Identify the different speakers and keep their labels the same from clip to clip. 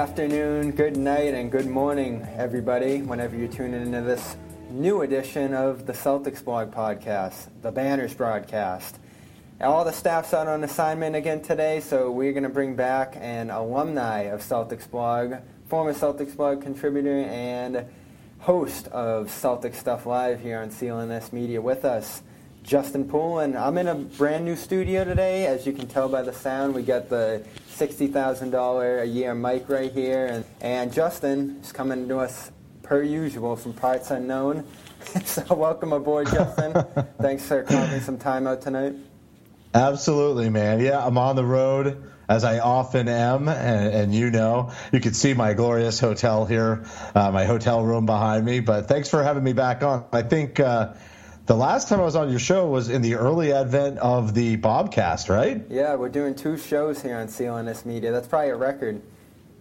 Speaker 1: Afternoon, good night, and good morning, everybody, whenever you're tuning into this new edition of the Celtics Blog Podcast, the Banners broadcast. All the staff's out on assignment again today, so we're going to bring back an alumni of Celtics Blog, former Celtics Blog contributor and host of Celtics Stuff Live here on CLNS Media with us. Justin Poulin. I'm in a brand new studio today. As you can tell by the sound, we got the $60,000 a year mic right here. And, and Justin is coming to us per usual from parts unknown. so welcome aboard, Justin. Thanks for carving some time out tonight.
Speaker 2: Absolutely, man. Yeah, I'm on the road as I often am, and, and you know, you can see my glorious hotel here, uh, my hotel room behind me. But thanks for having me back on. I think uh, the last time I was on your show was in the early advent of the Bobcast, right?
Speaker 1: Yeah, we're doing two shows here on CLNS Media. That's probably a record.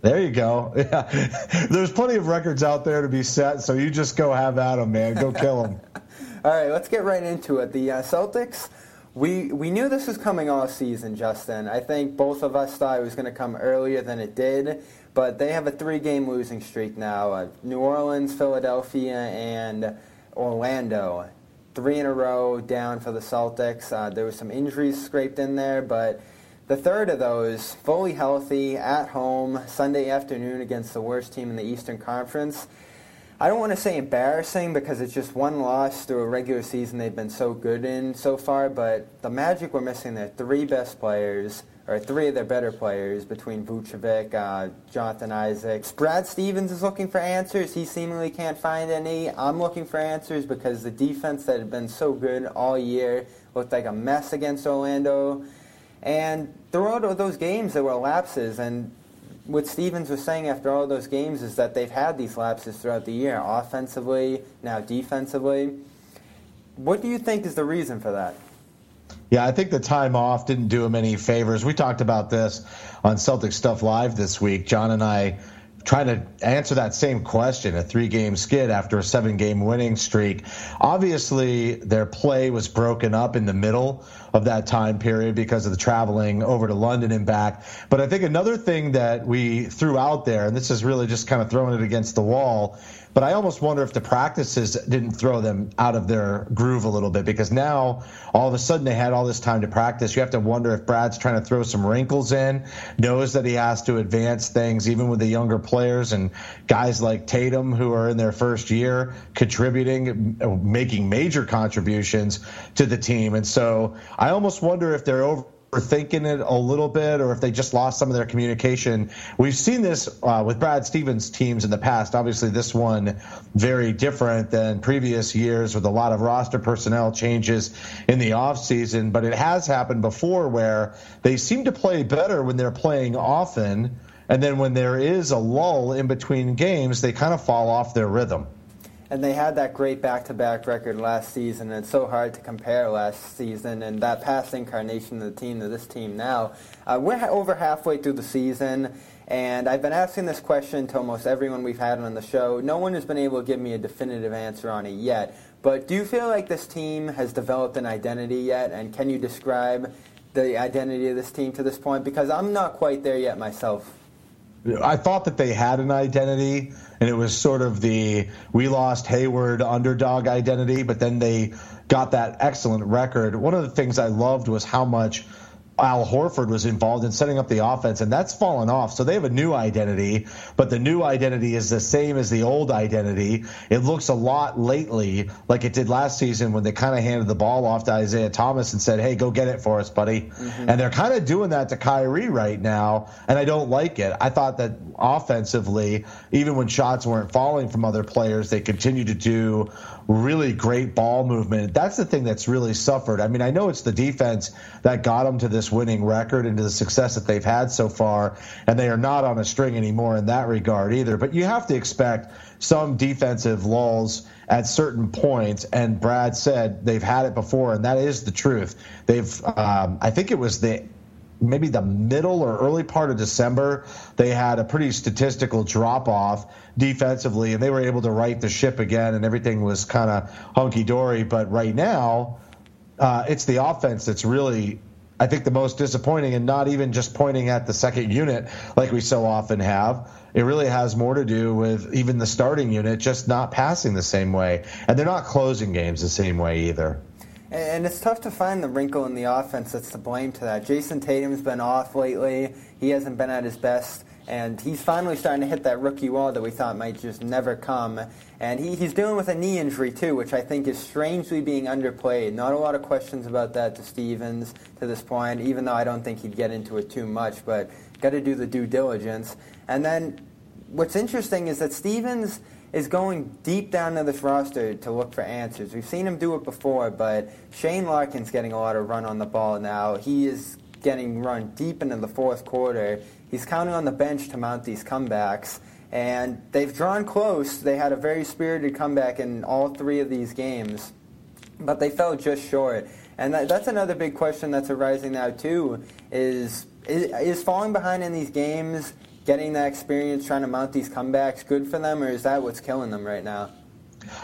Speaker 2: There you go. Yeah. There's plenty of records out there to be set, so you just go have at them, man. Go kill them.
Speaker 1: All right, let's get right into it. The uh, Celtics, we, we knew this was coming all season, Justin. I think both of us thought it was going to come earlier than it did, but they have a three game losing streak now uh, New Orleans, Philadelphia, and Orlando. Three in a row down for the Celtics. Uh, there was some injuries scraped in there, but the third of those, fully healthy, at home, Sunday afternoon against the worst team in the Eastern Conference. I don't want to say embarrassing because it's just one loss through a regular season they've been so good in so far, but the Magic were missing their three best players, or three of their better players between Vucevic, uh, Jonathan Isaacs. Brad Stevens is looking for answers. He seemingly can't find any. I'm looking for answers because the defense that had been so good all year looked like a mess against Orlando. And throughout those games, there were lapses, and what Stevens was saying after all those games is that they've had these lapses throughout the year, offensively, now defensively. What do you think is the reason for that?
Speaker 2: Yeah, I think the time off didn't do him any favors. We talked about this on Celtic Stuff Live this week. John and I trying to answer that same question a three game skid after a seven game winning streak. Obviously, their play was broken up in the middle of that time period because of the traveling over to London and back. But I think another thing that we threw out there, and this is really just kind of throwing it against the wall, but I almost wonder if the practices didn't throw them out of their groove a little bit because now all of a sudden they had all this time to practice. You have to wonder if Brad's trying to throw some wrinkles in, knows that he has to advance things even with the younger players and guys like Tatum who are in their first year contributing, making major contributions to the team. And so I almost wonder if they're over thinking it a little bit or if they just lost some of their communication. We've seen this uh, with Brad Stevens teams in the past. Obviously, this one very different than previous years with a lot of roster personnel changes in the offseason, but it has happened before where they seem to play better when they're playing often. And then when there is a lull in between games, they kind of fall off their rhythm
Speaker 1: and they had that great back-to-back record last season. And it's so hard to compare last season and that past incarnation of the team to this team now. Uh, we're over halfway through the season, and I've been asking this question to almost everyone we've had on the show. No one has been able to give me a definitive answer on it yet. But do you feel like this team has developed an identity yet? And can you describe the identity of this team to this point? Because I'm not quite there yet myself.
Speaker 2: I thought that they had an identity, and it was sort of the we lost Hayward underdog identity, but then they got that excellent record. One of the things I loved was how much Al Horford was involved in setting up the offense, and that's fallen off. So they have a new identity, but the new identity is the same as the old identity. It looks a lot lately like it did last season when they kind of handed the ball off to Isaiah Thomas and said, "Hey, go get it for us, buddy." Mm-hmm. And they're kind of doing that to Kyrie right now, and I don't like it. I thought that offensively, even when shots weren't falling from other players, they continued to do really great ball movement. That's the thing that's really suffered. I mean, I know it's the defense that got them to this winning record and to the success that they've had so far, and they are not on a string anymore in that regard either. But you have to expect some defensive lulls at certain points, and Brad said they've had it before, and that is the truth. They've, um, I think it was the maybe the middle or early part of December, they had a pretty statistical drop off defensively, and they were able to right the ship again, and everything was kind of hunky dory. But right now, uh, it's the offense that's really, I think, the most disappointing, and not even just pointing at the second unit like we so often have. It really has more to do with even the starting unit just not passing the same way, and they're not closing games the same way either.
Speaker 1: And it's tough to find the wrinkle in the offense that's to blame to that. Jayson Tatum's been off lately. He hasn't been at his best. And he's finally starting to hit that rookie wall that we thought might just never come. And he, he's dealing with a knee injury, too, which I think is strangely being underplayed. Not a lot of questions about that to Stevens to this point, even though I don't think he'd get into it too much. But got to do the due diligence. And then what's interesting is that Stevens is going deep down to this roster to look for answers. We've seen him do it before, but Shane Larkin's getting a lot of run on the ball now. He is getting run deep into the fourth quarter. He's counting on the bench to mount these comebacks, and they've drawn close. They had a very spirited comeback in all three of these games, but they fell just short. And that, that's another big question that's arising now too: is, is is falling behind in these games getting that experience trying to mount these comebacks good for them, or is that what's killing them right now?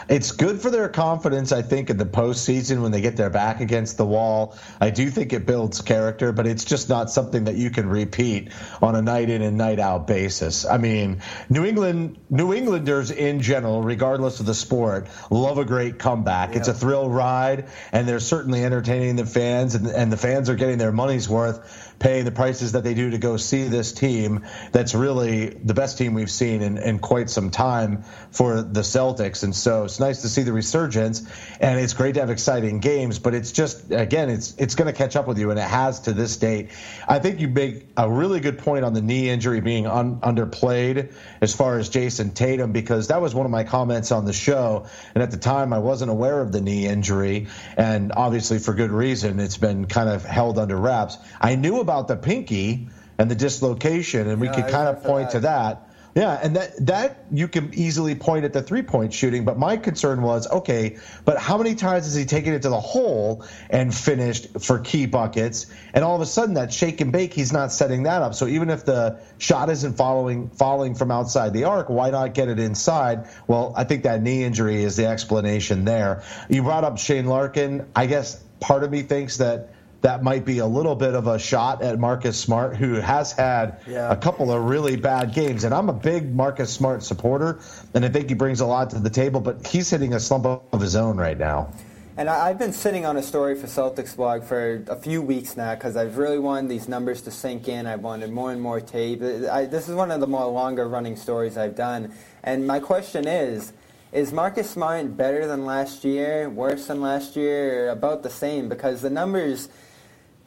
Speaker 2: It's good for their confidence, I think, in the postseason when they get their back against the wall. I do think it builds character, but it's just not something that you can repeat on a night in and night out basis. I mean, New England, New Englanders in general, regardless of the sport, love a great comeback. Yeah. It's a thrill ride, and they're certainly entertaining the fans, and, and the fans are getting their money's worth paying the prices that they do to go see this team that's really the best team we've seen in, in quite some time for the Celtics. And so it's nice to see the resurgence and it's great to have exciting games, but it's just, again, it's, it's going to catch up with you and it has to this date. I think you make a really good point on the knee injury being un, underplayed as far as Jayson Tatum, because that was one of my comments on the show. And at the time, I wasn't aware of the knee injury. And obviously, for good reason, it's been kind of held under wraps. I knew about the pinky and the dislocation, and we yeah, could kind of point that. to that. Yeah, and that that you can easily point at the three point shooting, but my concern was okay, but how many times has he taken it to the hole and finished for key buckets? And all of a sudden that shake and bake, he's not setting that up. So even if the shot isn't following falling from outside the arc, why not get it inside? Well, I think that knee injury is the explanation there. You brought up Shane Larkin. I guess part of me thinks that that might be a little bit of a shot at Marcus Smart, who has had yeah. a couple of really bad games. And I'm a big Marcus Smart supporter, and I think he brings a lot to the table, but he's hitting a slump of his own right now.
Speaker 1: And I've been sitting on a story for Celtics blog for a few weeks now because I've really wanted these numbers to sink in. I've wanted more and more tape. I, this is one of the more longer running stories I've done. And my question is, is Marcus Smart better than last year, worse than last year, or about the same? Because the numbers –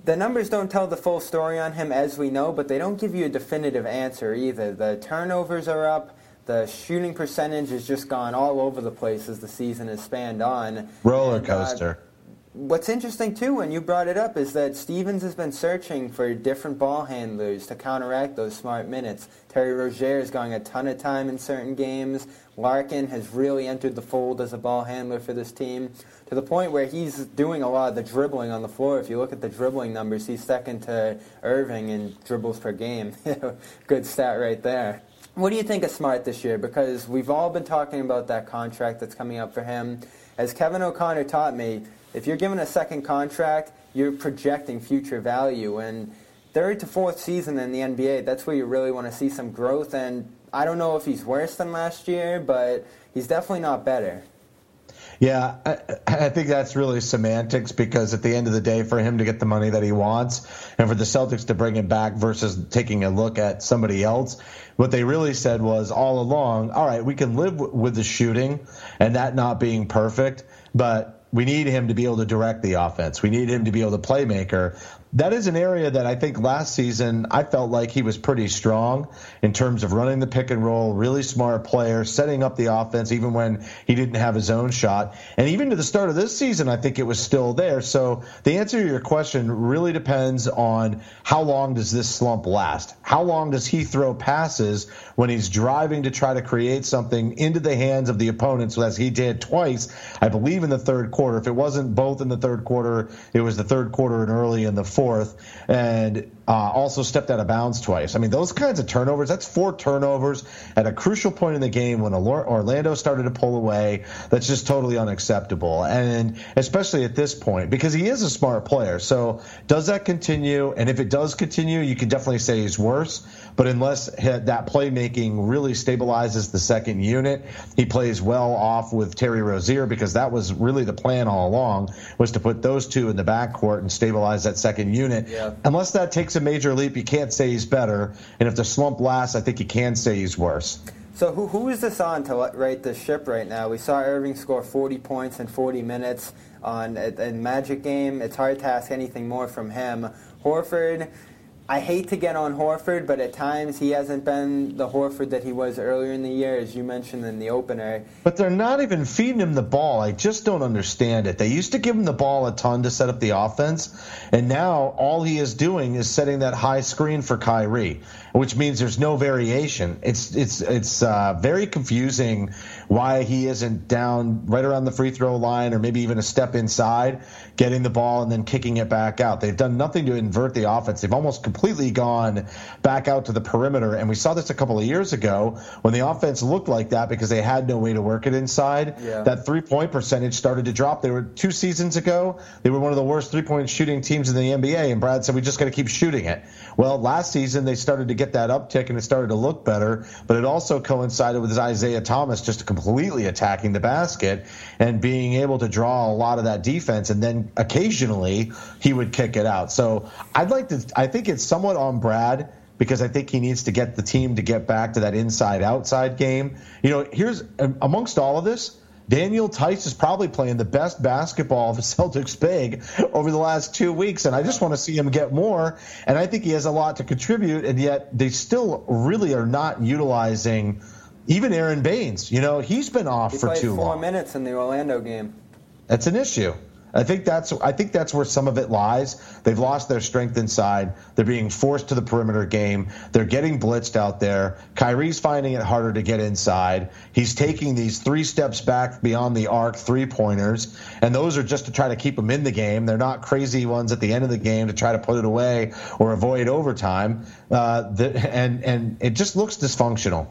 Speaker 1: the numbers don't tell the full story on him as we know, but they don't give you a definitive answer either. The turnovers are up. The shooting percentage has just gone all over the place as the season has spanned on.
Speaker 2: Roller coaster. And, uh,
Speaker 1: what's interesting too, when you brought it up, is that Stevens has been searching for different ball handlers to counteract those smart minutes. Terry Rozier is going a ton of time in certain games. Larkin has really entered the fold as a ball handler for this team to the point where he's doing a lot of the dribbling on the floor. If you look at the dribbling numbers, he's second to Irving in dribbles per game. Good stat right there. What do you think of Smart this year? Because we've all been talking about that contract that's coming up for him. As Kevin O'Connor taught me, if you're given a second contract, you're projecting future value. And third to fourth season in the NBA, that's where you really want to see some growth. And I don't know if he's worse than last year, but he's definitely not better.
Speaker 2: Yeah, I, I, think that's really semantics because at the end of the day, for him to get the money that he wants and for the Celtics to bring him back versus taking a look at somebody else, what they really said was all along, all right, we can live with the shooting and that not being perfect, but we need him to be able to direct the offense. We need him to be able to playmaker that is an area that I think last season I felt like he was pretty strong in terms of running the pick and roll, really smart player, setting up the offense even when he didn't have his own shot. And even to the start of this season, I think it was still there. So the answer to your question really depends on how long does this slump last? How long does he throw passes when he's driving to try to create something into the hands of the opponents as he did twice, I believe in the third quarter. If it wasn't both in the third quarter, it was the third quarter and early in the fourth, and uh, also stepped out of bounds twice. I mean, those kinds of turnovers, that's four turnovers at a crucial point in the game when Orlando started to pull away. That's just totally unacceptable. And especially at this point, because he is a smart player. So does that continue? And if it does continue, you can definitely say he's worse. But unless that playmaking really stabilizes the second unit, he plays well off with Terry Rozier because that was really the plan all along was to put those two in the backcourt and stabilize that second unit. Yeah. Unless that takes a major leap, you can't say he's better. And if the slump lasts, I think you can say he's worse.
Speaker 1: So who, who is this on to right the ship right now? We saw Irving score 40 points in 40 minutes on a, a Magic game. It's hard to ask anything more from him. Horford I hate to get on Horford, but at times he hasn't been the Horford that he was earlier in the year, as you mentioned in the opener.
Speaker 2: But they're not even feeding him the ball. I just don't understand it. They used to give him the ball a ton to set up the offense, and now all he is doing is setting that high screen for Kyrie, which means there's no variation. It's it's it's uh, very confusing why he isn't down right around the free throw line or maybe even a step inside, getting the ball and then kicking it back out. They've done nothing to invert the offense. They've almost completely gone back out to the perimeter. And we saw this a couple of years ago when the offense looked like that because they had no way to work it inside. Yeah. That three point percentage started to drop. They were two seasons ago, they were one of the worst three point shooting teams in the NBA. And Brad said, we just got to keep shooting it. Well, last season they started to get that uptick and it started to look better, but it also coincided with Isaiah Thomas just completely attacking the basket and being able to draw a lot of that defense. And then occasionally he would kick it out. So I'd like to, I think it's somewhat on Brad because I think he needs to get the team to get back to that inside outside game. You know, here's amongst all of this, Daniel Theis is probably playing the best basketball of the Celtics big over the last two weeks, and I just want to see him get more. And I think he has a lot to contribute, and yet they still really are not utilizing even Aron Baynes. You know, he's been off
Speaker 1: he
Speaker 2: for too
Speaker 1: four
Speaker 2: long.
Speaker 1: Four minutes in the Orlando game.
Speaker 2: That's an issue. I think that's I think that's where some of it lies. They've lost their strength inside. They're being forced to the perimeter game. They're getting blitzed out there. Kyrie's finding it harder to get inside. He's taking these three steps back beyond the arc three pointers, and those are just to try to keep them in the game. They're not crazy ones at the end of the game to try to put it away or avoid overtime. Uh, the, and and it just looks dysfunctional.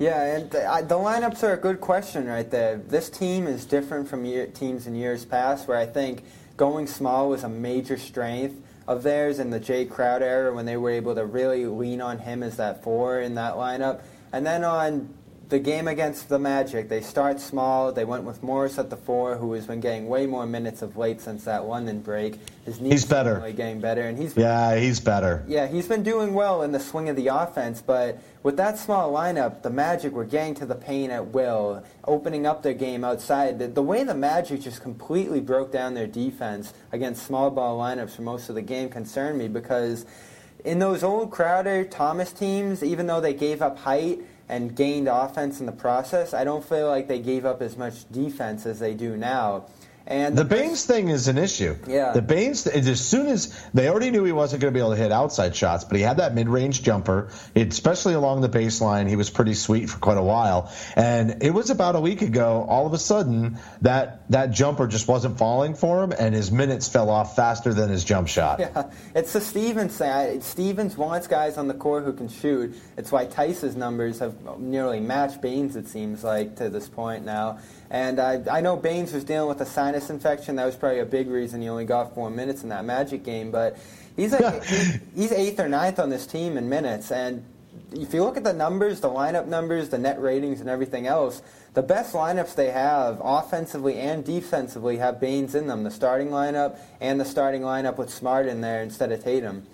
Speaker 1: Yeah, and the, the, lineups are a good question right there. This team is different from year, teams in years past, where I think going small was a major strength of theirs in the Jae Crowder era when they were able to really lean on him as that four in that lineup. And then on the game against the Magic, they start small. They went with Morris at the four, who has been getting way more minutes of late since that London break.
Speaker 2: His knees he's better.
Speaker 1: Really getting better, and he's
Speaker 2: been, yeah, he's better.
Speaker 1: Yeah, he's been doing well in the swing of the offense, but with that small lineup, the Magic were getting to the paint at will, opening up their game outside. The, the way the Magic just completely broke down their defense against small ball lineups for most of the game concerned me because in those old Crowder Thomas teams, even though they gave up height and gained offense in the process, I don't feel like they gave up as much defense as they do now. And
Speaker 2: the, Baynes thing is an issue.
Speaker 1: Yeah.
Speaker 2: The Baynes, as soon as they already knew he wasn't going to be able to hit outside shots, but he had that mid-range jumper, especially along the baseline. He was pretty sweet for quite a while. And it was about a week ago, all of a sudden, that that jumper just wasn't falling for him, and his minutes fell off faster than his jump shot.
Speaker 1: Yeah, it's the Stevens thing. Stevens wants guys on the court who can shoot. It's why Theis's numbers have nearly matched Baynes, it seems like, to this point now. And I, I know Baynes was dealing with a sinus infection. That was probably a big reason he only got four minutes in that Magic game. But He's like, he's eighth or ninth on this team in minutes, and if you look at the numbers, the lineup numbers, the net ratings, and everything else, the best lineups they have, offensively and defensively, have Baynes in them. The starting lineup and the starting lineup with Smart in there instead of Tatum.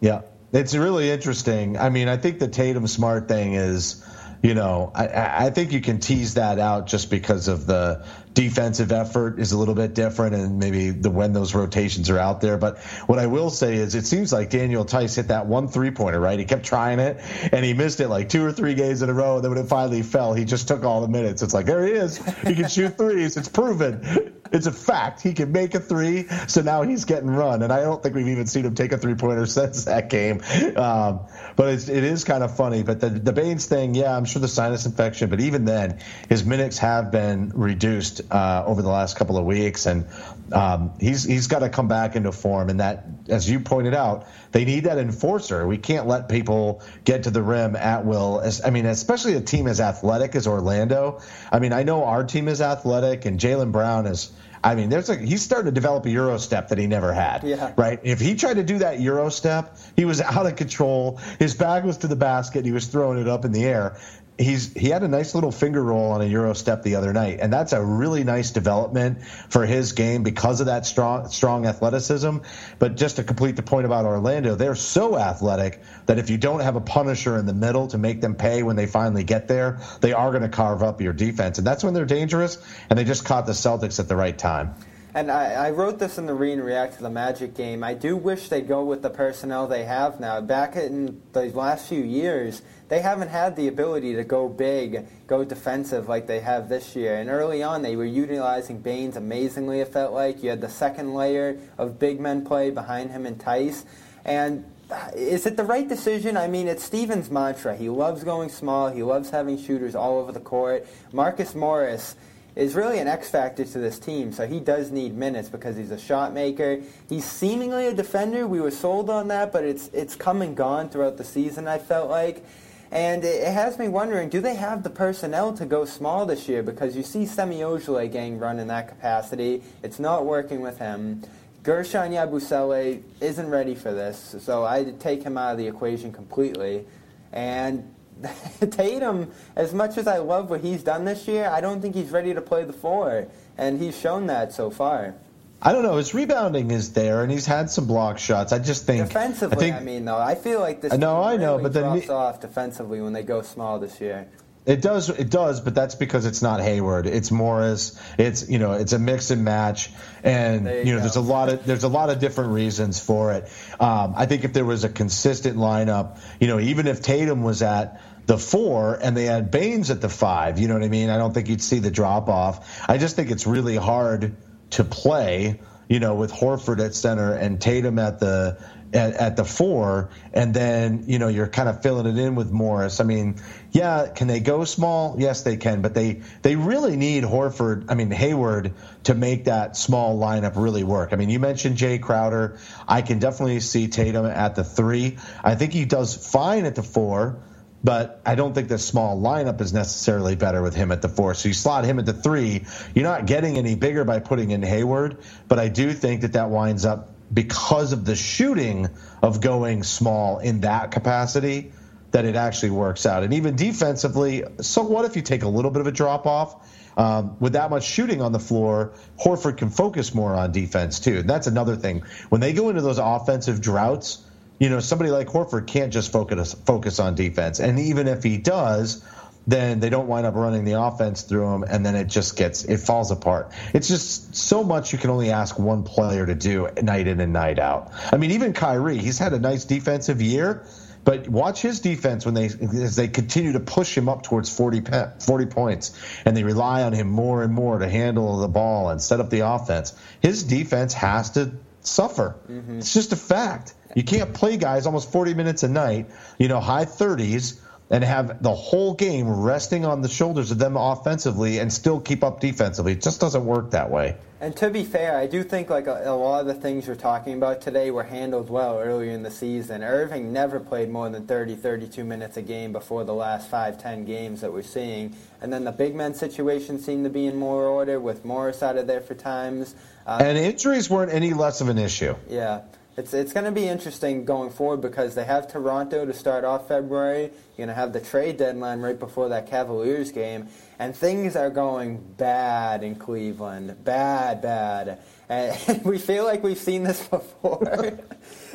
Speaker 2: Yeah, it's really interesting. I mean, I think the Tatum Smart thing is you know, I, I think you can tease that out just because of the defensive effort is a little bit different and maybe the when those rotations are out there. But what I will say is it seems like Daniel Theis hit that one three pointer, right? He kept trying it and he missed it like two or three games in a row. And then when it finally fell, he just took all the minutes. It's like, there he is. He can shoot threes. It's proven. It's a fact. He can make a three. So now he's getting run. And I don't think we've even seen him take a three pointer since that game. Um, but it's, it is kind of funny. But the, the Baynes thing, yeah, I'm sure the sinus infection, but even then, his minutes have been reduced uh, over the last couple of weeks, and um, he's he's got to come back into form. And that, as you pointed out, they need that enforcer. We can't let people get to the rim at will. I mean, especially a team as athletic as Orlando. I mean, I know our team is athletic, and Jaylen Brown is. I mean, there's a he's starting to develop a euro step that he never had.
Speaker 1: Yeah.
Speaker 2: Right. If he tried to do that euro step, he was out of control. His bag was to the basket. He was throwing it up in the air he's he had a nice little finger roll on a euro step the other night and that's a really nice development for his game because of that strong strong athleticism. But just to complete the point about Orlando they're so athletic that if you don't have a punisher in the middle to make them pay when they finally get there they are going to carve up your defense. And that's when they're dangerous and they just caught the Celtics at the right time
Speaker 1: and I, I, wrote this in the Re and React to the Magic game. I do wish they'd go with the personnel they have now. Back in the last few years, they haven't had the ability to go big, go defensive like they have this year. And early on, they were utilizing Baynes amazingly, it felt like. You had the second layer of big men play behind him and Theis. And uh, is it the right decision? I mean, it's Stevens' mantra. He loves going small. He loves having shooters all over the court. Marcus Morris is really an X factor to this team. So he does need minutes because he's a shot maker. He's seemingly a defender. We were sold on that, but it's it's come and gone throughout the season. I felt like. And it, has me wondering, do they have the personnel to go small this year? Because you see Semi Ojeleye getting run in that capacity. It's not working with him. Guerschon Yabusele isn't ready for this, so I take him out of the equation completely. And Tatum, as much as I love what he's done this year, I don't think he's ready to play the four, and he's shown that so far.
Speaker 2: I don't know. His rebounding is there, and he's had some block shots. I just think
Speaker 1: defensively. I, think, I mean, though, I feel like this.
Speaker 2: No, I know,
Speaker 1: really
Speaker 2: but
Speaker 1: then
Speaker 2: drops
Speaker 1: off defensively when they go small this year.
Speaker 2: It does, it does, but that's because it's not Hayward. It's Morris. It's you know, it's a mix and match, and you, you know, go. there's a lot of there's a lot of different reasons for it. Um, I think if there was a consistent lineup, you know, even if Tatum was at the four and they had Baynes at the five. You know what I mean? I don't think you'd see the drop off. I just think it's really hard to play, you know, with Horford at center and Tatum at the at, at, the four, and then you know you're kind of filling it in with Morris. I mean, yeah, can they go small? Yes, they can, but they they really need Horford. I mean Hayward to make that small lineup really work. I mean, you mentioned Jae Crowder. I can definitely see Tatum at the three. I think he does fine at the four but I don't think the small lineup is necessarily better with him at the four. So you slot him at the three. You're not getting any bigger by putting in Hayward, but I do think that that winds up because of the shooting of going small in that capacity that it actually works out. And even defensively, so what if you take a little bit of a drop off? Um, with that much shooting on the floor, Horford can focus more on defense too. And that's another thing. When they go into those offensive droughts, you know, somebody like Horford can't just focus focus on defense. And even if he does, then they don't wind up running the offense through him, and then it just gets it falls apart. It's just so much you can only ask one player to do night in and night out. I mean, even Kyrie, he's had a nice defensive year, but watch his defense when they as they continue to push him up towards 40, 40 points, and they rely on him more and more to handle the ball and set up the offense. His defense has to suffer. Mm-hmm. It's just a fact. You can't play guys almost 40 minutes a night, you know, high 30s, and have the whole game resting on the shoulders of them offensively and still keep up defensively. It just doesn't work that way.
Speaker 1: And to be fair, I do think like a, a, lot of the things you're talking about today were handled well earlier in the season. Irving never played more than 30, 32 minutes a game before the last five, ten games that we're seeing. And then the big men situation seemed to be in more order with Morris out of there for times.
Speaker 2: Uh, and injuries weren't any less of an issue.
Speaker 1: Yeah. It's it's going to be interesting going forward because they have Toronto to start off February. You're going to have the trade deadline right before that Cavaliers game, and things are going bad in Cleveland. Bad, bad. And we feel like we've seen this before.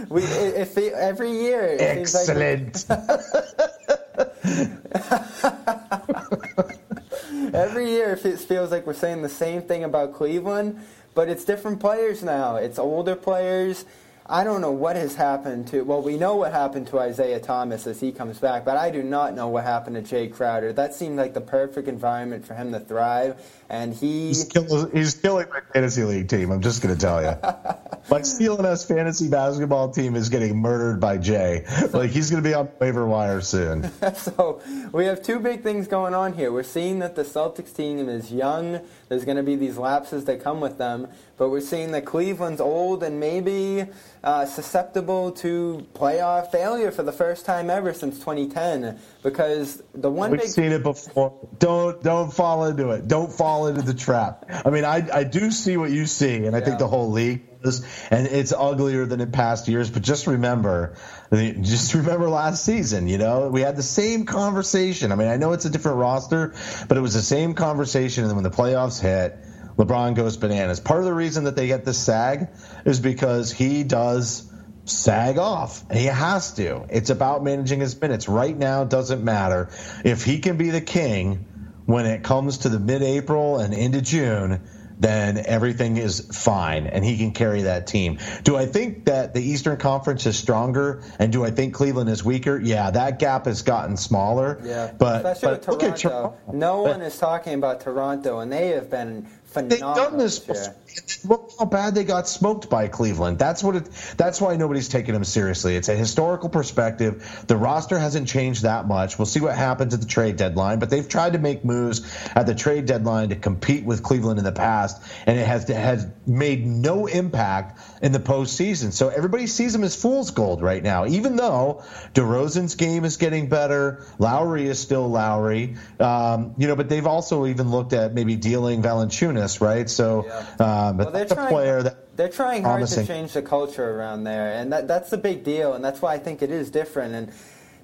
Speaker 1: we it, it, every year. It
Speaker 2: Excellent.
Speaker 1: every year it feels like we're saying the same thing about Cleveland, but it's different players now. It's older players I don't know what has happened to. Well, we know what happened to Isaiah Thomas as he comes back, but I do not know what happened to Jae Crowder. That seemed like the perfect environment for him to thrive, and he
Speaker 2: he's, kill, he's killing my fantasy league team. I'm just going to tell you, my CLNS fantasy basketball team is getting murdered by Jay. Like he's going to be on waiver wire soon.
Speaker 1: so we have two big things going on here. We're seeing that the Celtics team is young. There's going to be these lapses that come with them, but we're seeing that Cleveland's old and maybe uh, susceptible to playoff failure for the first time ever since 2010 because the one
Speaker 2: we've
Speaker 1: big...
Speaker 2: seen it before. Don't don't fall into it. Don't fall into the trap. I mean, I I do see what you see, and I yeah. think the whole league is, and it's uglier than in past years. But just remember, just remember last season. You know, we had the same conversation. I mean, I know it's a different roster, but it was the same conversation. And then when the playoffs hit. LeBron goes bananas. Part of the reason that they get this sag is because he does sag off. And he has to. It's about managing his minutes. Right now, it doesn't matter. If he can be the king when it comes to the mid April and into June, then everything is fine and he can carry that team. Do I think that the Eastern Conference is stronger and do I think Cleveland is weaker? Yeah, that gap has gotten smaller.
Speaker 1: Yeah,
Speaker 2: but,
Speaker 1: especially
Speaker 2: but
Speaker 1: with Toronto. No but, one is talking about Toronto and they have been phenomenal.
Speaker 2: They've done this. Before. Look how bad they got smoked by Cleveland. That's what it. That's why nobody's taking them seriously. It's a historical perspective. The roster hasn't changed that much. We'll see what happens at the trade deadline. But they've tried to make moves at the trade deadline to compete with Cleveland in the past, and it has has made no impact in the postseason. So everybody sees them as fool's gold right now. Even though DeRozan's game is getting better, Lowry is still Lowry. Um, you know, but they've also even looked at maybe dealing Valanciunas, right? So.
Speaker 1: Yeah. Um, but well, that's a player that they're trying hard promising. to change the culture around there, and that, that's the big deal, and that's why I think it is different. And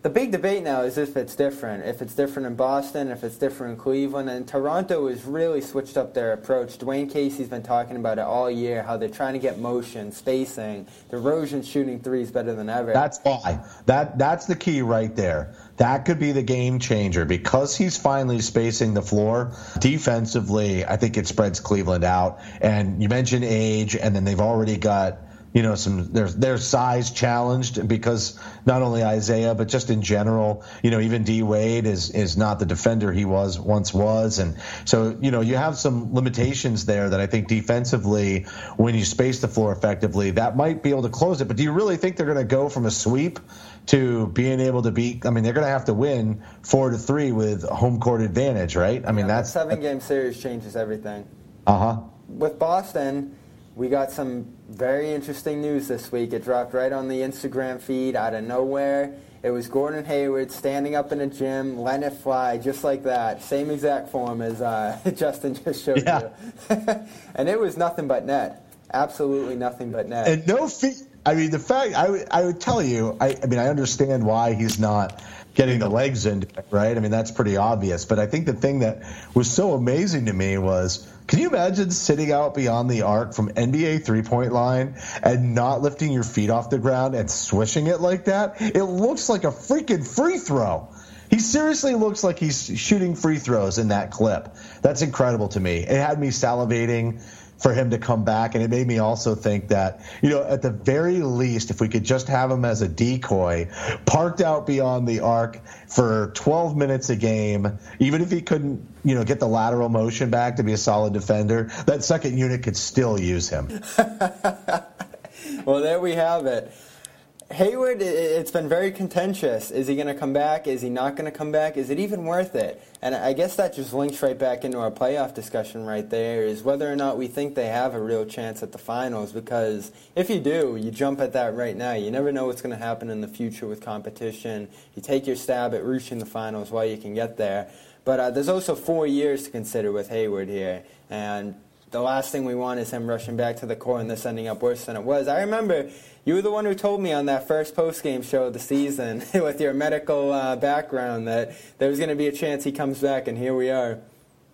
Speaker 1: the big debate now is if it's different, if it's different in Boston, if it's different in Cleveland, and Toronto has really switched up their approach. Dwane Casey's been talking about it all year, how they're trying to get motion, spacing. DeRozan shooting threes better than ever.
Speaker 2: That's why. That that's the key right there. That could be the game changer because he's finally spacing the floor defensively. I think it spreads Cleveland out. And you mentioned age, and then they've already got you know some their their size challenged because not only Isaiah but just in general you know even D Wade is is not the defender he was once was. And so you know you have some limitations there that I think defensively when you space the floor effectively that might be able to close it. But do you really think they're going to go from a sweep to being able to beat I mean they're going to have to win 4 to 3 with home court advantage right? I mean
Speaker 1: yeah,
Speaker 2: that's
Speaker 1: seven game series changes everything.
Speaker 2: Uh-huh.
Speaker 1: With Boston we got some very interesting news this week. It dropped right on the Instagram feed out of nowhere. It was Gordon Hayward standing up in a gym, letting it fly, just like that. Same exact form as uh, Justin just showed yeah. you. and it was nothing but net. Absolutely nothing but net.
Speaker 2: And no feet. I mean, the fact, I, w- I would tell you, I, I mean, I understand why he's not getting the legs in, right? I mean, that's pretty obvious. But I think the thing that was so amazing to me was can you imagine sitting out beyond the arc from NBA three point line and not lifting your feet off the ground and swishing it like that? It looks like a freaking free throw. He seriously looks like he's shooting free throws in that clip. That's incredible to me. It had me salivating for him to come back. And it made me also think that, you know, at the very least, if we could just have him as a decoy, parked out beyond the arc for 12 minutes a game, even if he couldn't, you know, get the lateral motion back to be a solid defender, that second unit could still use him.
Speaker 1: well, there we have it. Hayward, it's been very contentious. Is he going to come back? Is he not going to come back? Is it even worth it? And I guess that just links right back into our playoff discussion right there is whether or not we think they have a real chance at the finals. Because if you do, you jump at that right now. You never know what's going to happen in the future with competition. You take your stab at reaching the finals while you can get there. But uh, there's also four years to consider with Hayward here. And the last thing we want is him rushing back to the core and this ending up worse than it was. I remember you were the one who told me on that first post game show of the season with your medical uh, background that there was going to be a chance he comes back, and here we are.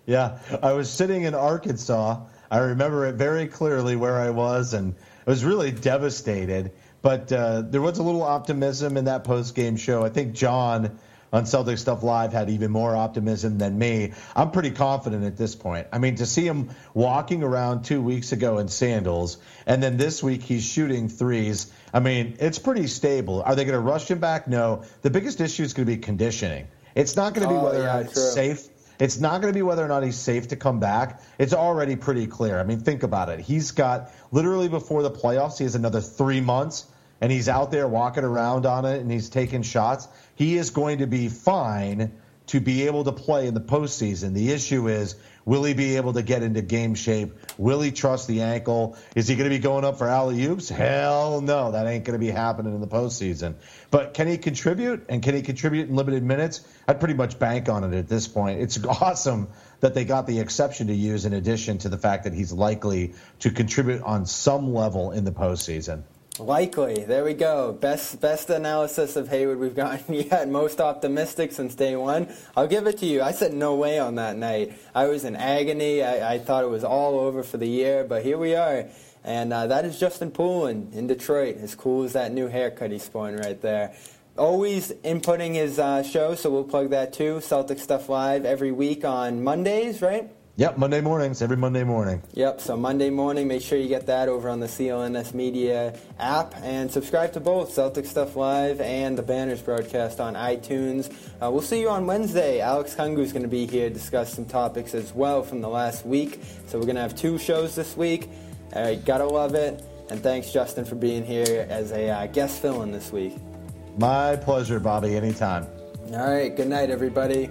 Speaker 2: Yeah, I was sitting in Arkansas. I remember it very clearly where I was, and I was really devastated. But uh, there was a little optimism in that post game show. I think John on Celtic Stuff Live had even more optimism than me. I'm pretty confident at this point. I mean, to see him walking around two weeks ago in sandals, and then this week he's shooting threes. I mean, it's pretty stable. Are they going to rush him back? No. The biggest issue is going to be conditioning. It's not going to be
Speaker 1: Oh,
Speaker 2: whether
Speaker 1: yeah,
Speaker 2: or not
Speaker 1: true.
Speaker 2: it's safe. It's not going to be whether or not he's safe to come back. It's already pretty clear. I mean, think about it. He's got literally before the playoffs, he has another three months, and he's out there walking around on it and he's taking shots. He is going to be fine to be able to play in the postseason. The issue is, will he be able to get into game shape? Will he trust the ankle? Is he going to be going up for alley oops? Hell no, that ain't going to be happening in the postseason. But can he contribute? And can he contribute in limited minutes? I'd pretty much bank on it at this point. It's awesome that they got the exception to use in addition to the fact that he's likely to contribute on some level in the postseason.
Speaker 1: Likely. There we go. Best best analysis of Hayward we've gotten yet. Most optimistic since day one. I'll give it to you. I said no way on that night. I was in agony. I, I thought it was all over for the year, but here we are. And uh, that is Justin Poulin in Detroit. As cool as that new haircut he's sporting right there. Always inputting his uh, show, so we'll plug that too. Celtic Stuff Live every week on Mondays, right?
Speaker 2: Yep, Monday mornings, every Monday morning.
Speaker 1: Yep, so Monday morning, make sure you get that over on the CLNS Media app and subscribe to both Celtic Stuff Live and the Banners broadcast on iTunes. Uh, we'll see you on Wednesday. Alex Kungu is going to be here to discuss some topics as well from the last week. So we're going to have two shows this week. All right, gotta love it. And thanks, Justin, for being here as a uh, guest fill in this week.
Speaker 2: My pleasure, Bobby, anytime.
Speaker 1: All right, good night, everybody.